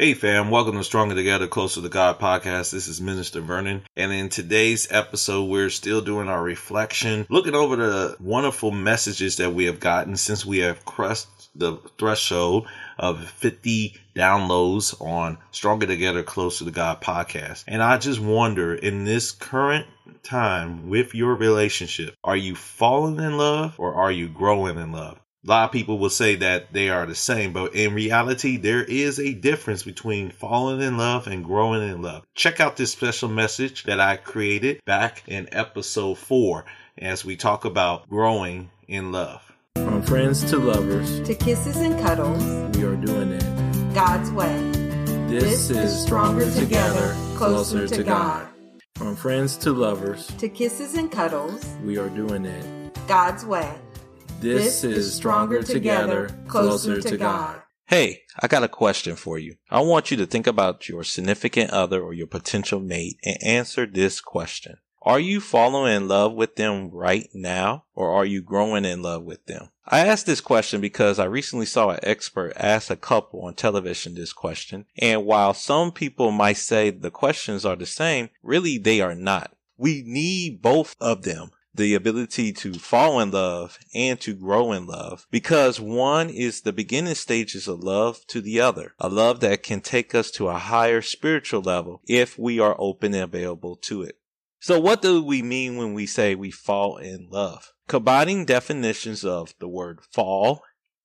Hey fam, welcome to Stronger Together, Closer to God podcast. This is Minister Vernon. And in today's episode, we're still doing our reflection, looking over the wonderful messages that we have gotten since we have crossed the threshold of 50 downloads on Stronger Together, Closer to God podcast. And I just wonder in this current time with your relationship, are you falling in love or are you growing in love? A lot of people will say that they are the same, but in reality, there is a difference between falling in love and growing in love. Check out this special message that I created back in episode four as we talk about growing in love. From friends to lovers, to kisses and cuddles, we are doing it God's way. This, is Stronger Together, Closer to God. From friends to lovers, To kisses and cuddles, we are doing it. God's way. This, is Stronger Together, Closer to God. Hey, I got a question for you. I want you to think about your significant other or your potential mate and answer this question. Are you falling in love with them right now or are you growing in love with them? I asked this question because I recently saw an expert ask a couple on television this question. And while some people might say the questions are the same, really they are not. We need both of them the ability to fall in love and to grow in love because one is the beginning stages of love to the other, a love that can take us to a higher spiritual level if we are open and available to it. So what do we mean when we say we fall in love? Combining definitions of the word fall,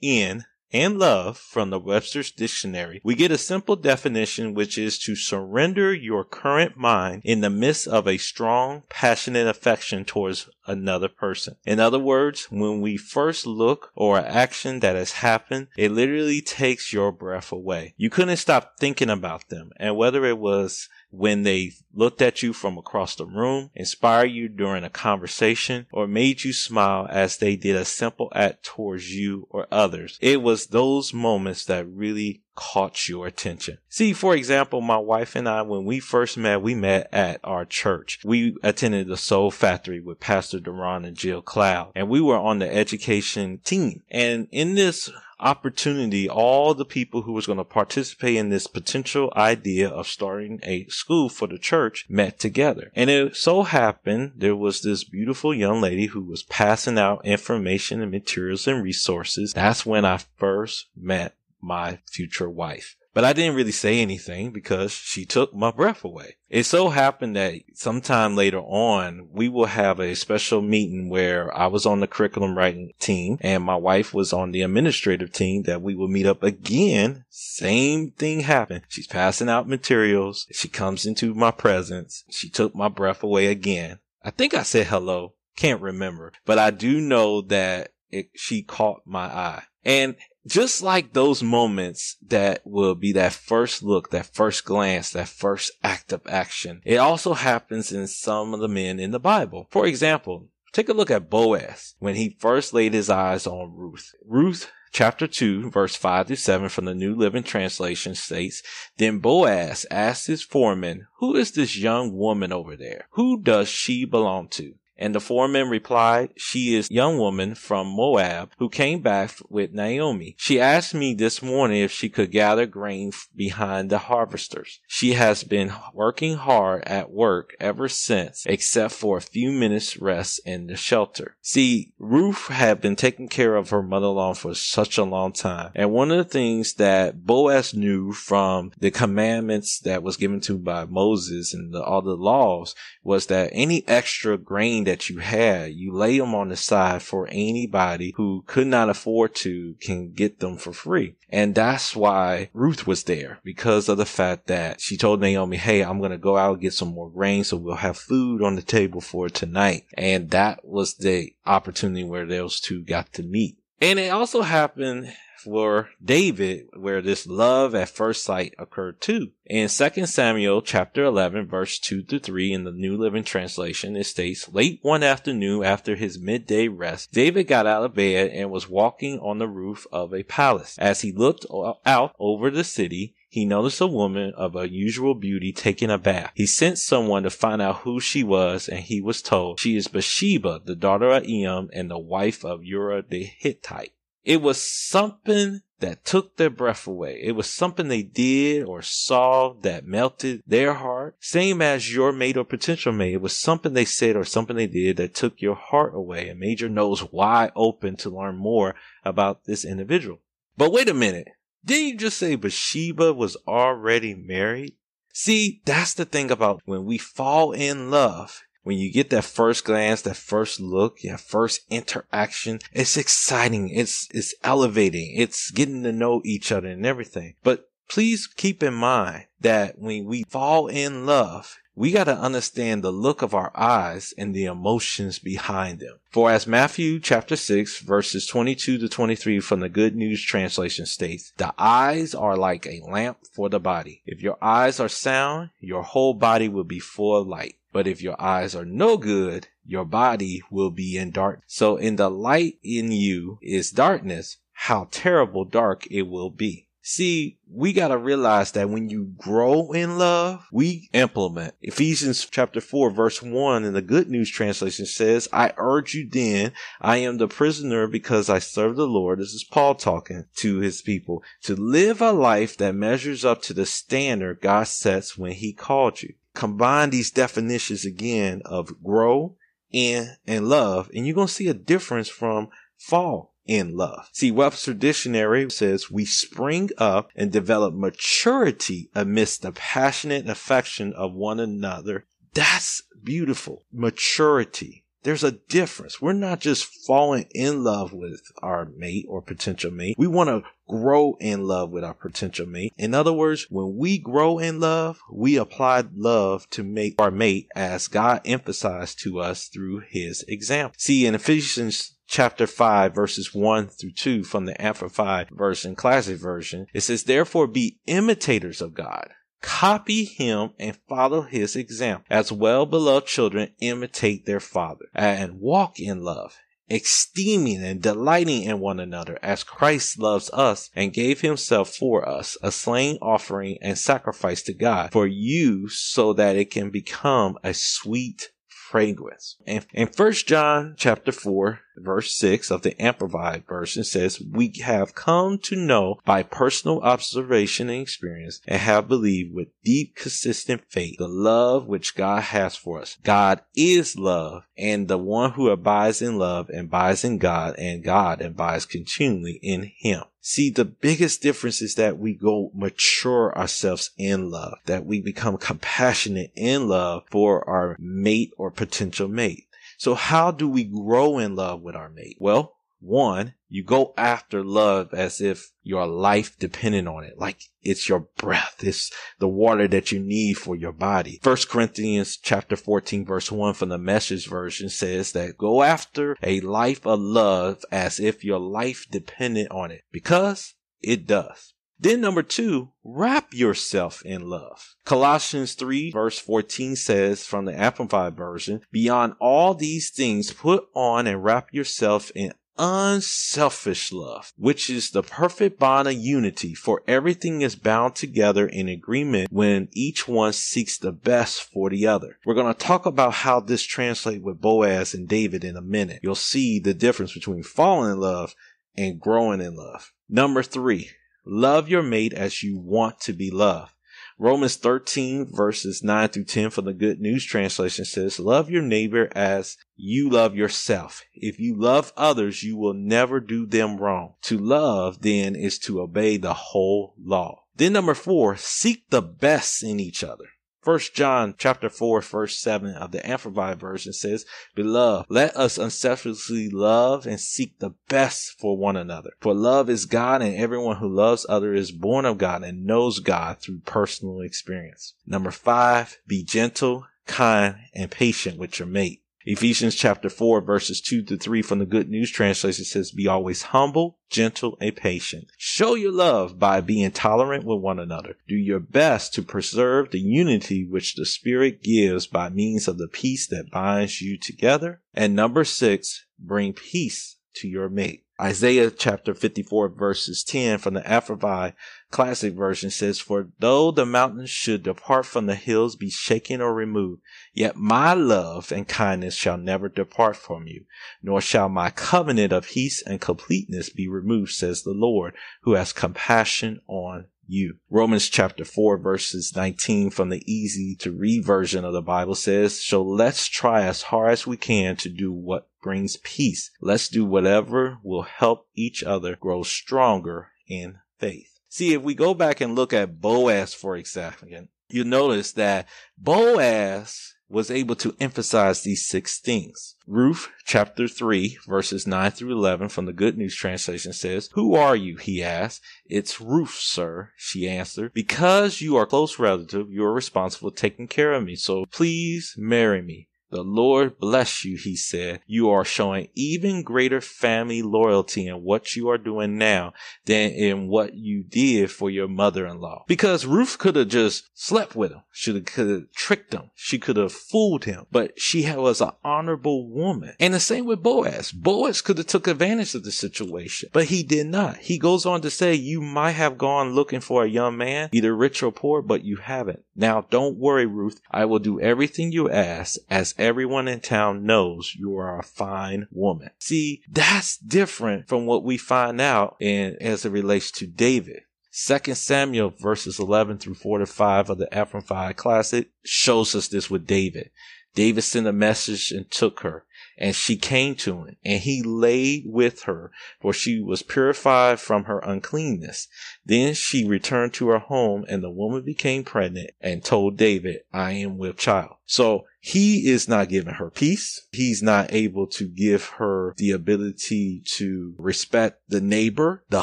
in, and love from the Webster's Dictionary, we get a simple definition which is to surrender your current mind in the midst of a strong, passionate affection towards another person. In other words, when we first look or action that has happened, it literally takes your breath away. You couldn't stop thinking about them. And whether it was when they looked at you from across the room, inspired you during a conversation, or made you smile as they did a simple act towards you or others. It was those moments that really caught your attention. See, for example, my wife and I, when we first met, we met at our church. We attended the Soul Factory with Pastor Deron and Jill Cloud, and we were on the education team. And in this opportunity, all the people who was going to participate in this potential idea of starting a school for the church met together. And it so happened there was this beautiful young lady who was passing out information and materials and resources. That's when I first met my future wife. But I didn't really say anything because she took my breath away. It so happened that sometime later on, we will have a special meeting where I was on the curriculum writing team and my wife was on the administrative team that we will meet up again. Same thing happened. She's passing out materials. She comes into my presence. She took my breath away again. I think I said hello. Can't remember, but I do know that it, she caught my eye. And just like those moments that will be that first look, that first glance, that first act of action, it also happens in some of the men in the Bible. For example, take a look at Boaz when he first laid his eyes on Ruth. Ruth chapter 2, verse 5 to 7 from the New Living Translation states, Then Boaz asked his foreman, Who is this young woman over there? Who does she belong to? And the foreman replied, She is a young woman from Moab who came back with Naomi. She asked me this morning if she could gather grain behind the harvesters. She has been working hard at work ever since, except for a few minutes rest in the shelter. See, Ruth had been taking care of her mother-in-law for such a long time. And one of the things that Boaz knew from the commandments that was given to by Moses and the, all the laws was that any extra grain that you had, you lay them on the side for anybody who could not afford to can get them for free. And that's why Ruth was there because of the fact that she told Naomi, Hey, I'm going to go out and get some more grain so we'll have food on the table for tonight. And that was the opportunity where those two got to meet. And it also happened for David where this love at first sight occurred too. In 2 Samuel chapter 11 verse 2 to 3 in the New Living Translation, it states, Late one afternoon after his midday rest, David got out of bed and was walking on the roof of a palace. As he looked out over the city, he noticed a woman of unusual beauty taking a bath. He sent someone to find out who she was, and he was told she is Bathsheba, the daughter of Eliam and the wife of Uriah the Hittite. It was something that took their breath away. It was something they did or saw that melted their heart. Same as your mate or potential mate. It was something they said or something they did that took your heart away and made your nose wide open to learn more about this individual. But wait a minute. Didn't you just say Bathsheba was already married? See, that's the thing about when we fall in love. When you get that first glance, that first look, that first interaction, it's exciting. It's, it's elevating. It's getting to know each other and everything. But please keep in mind that when we fall in love, we got to understand the look of our eyes and the emotions behind them. For as Matthew chapter 6 verses 22 to 23 from the Good News translation states, the eyes are like a lamp for the body. If your eyes are sound, your whole body will be full of light. But if your eyes are no good, your body will be in dark. So in the light in you is darkness, how terrible dark it will be. See, we got to realize that when you grow in love, we implement. Ephesians chapter 4 verse 1 in the Good News translation says, I urge you then, I am the prisoner because I serve the Lord. This is Paul talking to his people to live a life that measures up to the standard God sets when he called you. Combine these definitions again of grow in and love, and you're going to see a difference from fall in love. See, Webster Dictionary says we spring up and develop maturity amidst the passionate affection of one another. That's beautiful. Maturity. There's a difference. We're not just falling in love with our mate or potential mate. We want to grow in love with our potential mate. In other words, when we grow in love, we apply love to make our mate as God emphasized to us through his example. See, in Ephesians chapter 5 verses 1 through 2 from the Amplified version, classic version, it says, therefore be imitators of God. Copy him and follow his example. As well beloved children imitate their father and walk in love, esteeming and delighting in one another as Christ loves us and gave himself for us, a slain offering and sacrifice to God for you so that it can become a sweet fragrance. And in First John chapter 4, verse 6 of the Amplified version says, We have come to know by personal observation and experience and have believed with deep, consistent faith the love which God has for us. God is love, and the one who abides in love abides in God, and God abides continually in him. See, the biggest difference is that we go mature ourselves in love, that we become compassionate in love for our mate or potential mate. So how do we grow in love with our mate? Well, one, you go after love as if your life depended on it. Like it's your breath. It's the water that you need for your body. First Corinthians chapter 14 verse 1 from the message version says that go after a life of love as if your life depended on it because it does. Then number two, wrap yourself in love. Colossians 3 verse 14 says from the Amplified version, beyond all these things, put on and wrap yourself in unselfish love, which is the perfect bond of unity, for everything is bound together in agreement when each one seeks the best for the other. We're going to talk about how this translates with Boaz and David in a minute. You'll see the difference between falling in love and growing in love. Number three, Love your mate as you want to be loved. Romans 13 verses 9 through 10 from the Good News Translation says, Love your neighbor as you love yourself. If you love others, you will never do them wrong. To love then is to obey the whole law. Then number four, seek the best in each other. First John chapter 4 verse 7 of the Amplified version says, Beloved, let us unselfishly love and seek the best for one another. For love is God and everyone who loves other is born of God and knows God through personal experience. Number five, be gentle, kind, and patient with your mate. Ephesians chapter 4 verses 2 to 3 from the Good News Translation says, Be always humble, gentle, and patient. Show your love by being tolerant with one another. Do your best to preserve the unity which the Spirit gives by means of the peace that binds you together. And number six, bring peace to your mate. Isaiah chapter 54 verses 10 from the Amplified Classic Version says, For though the mountains should depart from the hills, be shaken or removed, yet my love and kindness shall never depart from you, nor shall my covenant of peace and completeness be removed, says the Lord, who has compassion on you. Romans chapter 4 verses 19 from the easy to read version of the Bible says, So let's try as hard as we can to do what brings peace. Let's do whatever will help each other grow stronger in faith. See, if we go back and look at Boaz for example, you'll notice that Boaz was able to emphasize these six things. Ruth chapter 3 verses 9 through 11 from the Good News Translation says, Who are you? He asked. It's Ruth, sir, she answered. Because you are close relative, you are responsible for taking care of me. So please marry me. The Lord bless you, he said. You are showing even greater family loyalty in what you are doing now than in what you did for your mother-in-law. Because Ruth could have just slept with him. She could have tricked him. She could have fooled him. But she was an honorable woman. And the same with Boaz. Boaz could have took advantage of the situation, but he did not. He goes on to say, you might have gone looking for a young man, either rich or poor, but you haven't. Now don't worry, Ruth. I will do everything you ask as everyone in town knows you are a fine woman. See, that's different from what we find out in as it relates to David. Second Samuel verses 11 through 45 of the Amplified Classic shows us this with David. David sent a message and took her and she came to him, and he laid with her, for she was purified from her uncleanness. Then she returned to her home, and the woman became pregnant and told David, I am with child. So he is not giving her peace. He's not able to give her the ability to respect the neighbor, the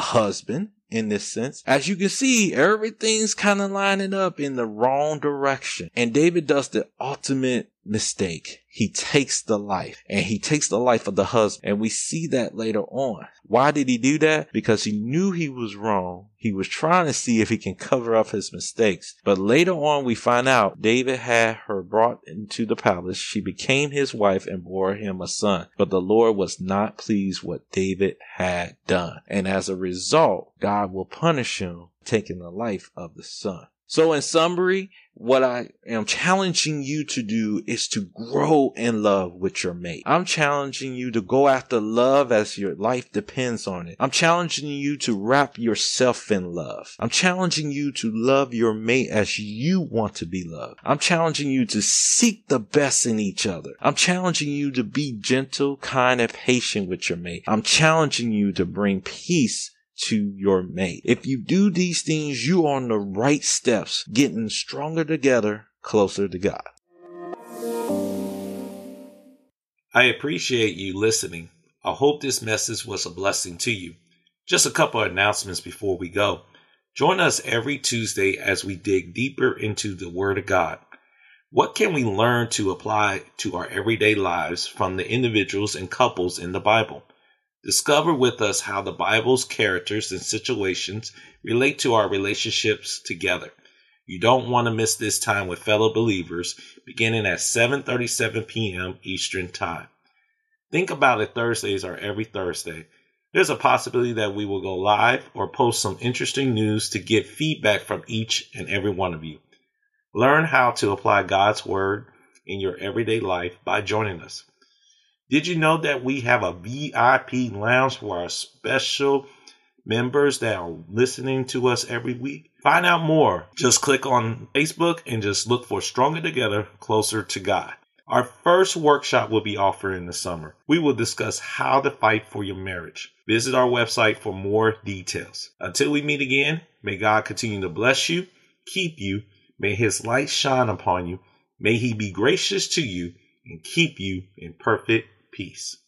husband, in this sense. As you can see, everything's kind of lining up in the wrong direction. And David does the ultimate mistake. He takes the life and he takes the life of the husband. And we see that later on. Why did he do that? Because he knew he was wrong. He was trying to see if he can cover up his mistakes. But later on, we find out David had her brought into the palace. She became his wife and bore him a son. But the Lord was not pleased what David had done. And as a result, God will punish him taking the life of the son. So in summary, what I am challenging you to do is to grow in love with your mate. I'm challenging you to go after love as your life depends on it. I'm challenging you to wrap yourself in love. I'm challenging you to love your mate as you want to be loved. I'm challenging you to seek the best in each other. I'm challenging you to be gentle, kind, and patient with your mate. I'm challenging you to bring peace to your mate. If you do these things, you are on the right steps, getting stronger together, closer to God. I appreciate you listening. I hope this message was a blessing to you. Just a couple of announcements before we go. Join us every Tuesday as we dig deeper into the Word of God. What can we learn to apply to our everyday lives from the individuals and couples in the Bible? Discover with us how the Bible's characters and situations relate to our relationships together. You don't want to miss this time with fellow believers beginning at 7:37 p.m. Eastern Time. Think about it Thursdays are every Thursday. There's a possibility that we will go live or post some interesting news to get feedback from each and every one of you. Learn how to apply God's word in your everyday life by joining us. Did you know that we have a VIP lounge for our special members that are listening to us every week? Find out more. Just click on Facebook and just look for Stronger Together, Closer to God. Our first workshop will be offered in the summer. We will discuss how to fight for your marriage. Visit our website for more details. Until we meet again, may God continue to bless you, keep you, may his light shine upon you, may he be gracious to you, and keep you in perfect peace.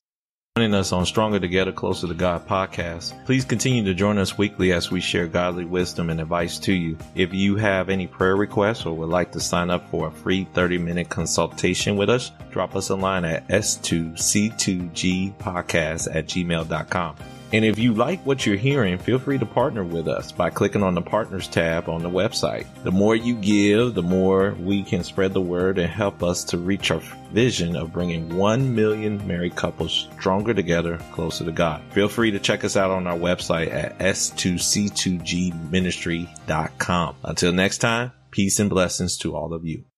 Joining us on Stronger Together, Closer to God podcast. Please continue to join us weekly as we share godly wisdom and advice to you. If you have any prayer requests or would like to sign up for a free 30 minute consultation with us, drop us a line at s2c2gpodcast at gmail.com. And if you like what you're hearing, feel free to partner with us by clicking on the Partners tab on the website. The more you give, the more we can spread the word and help us to reach our vision of bringing 1 million married couples stronger together, closer to God. Feel free to check us out on our website at s2c2gministry.com. Until next time, peace and blessings to all of you.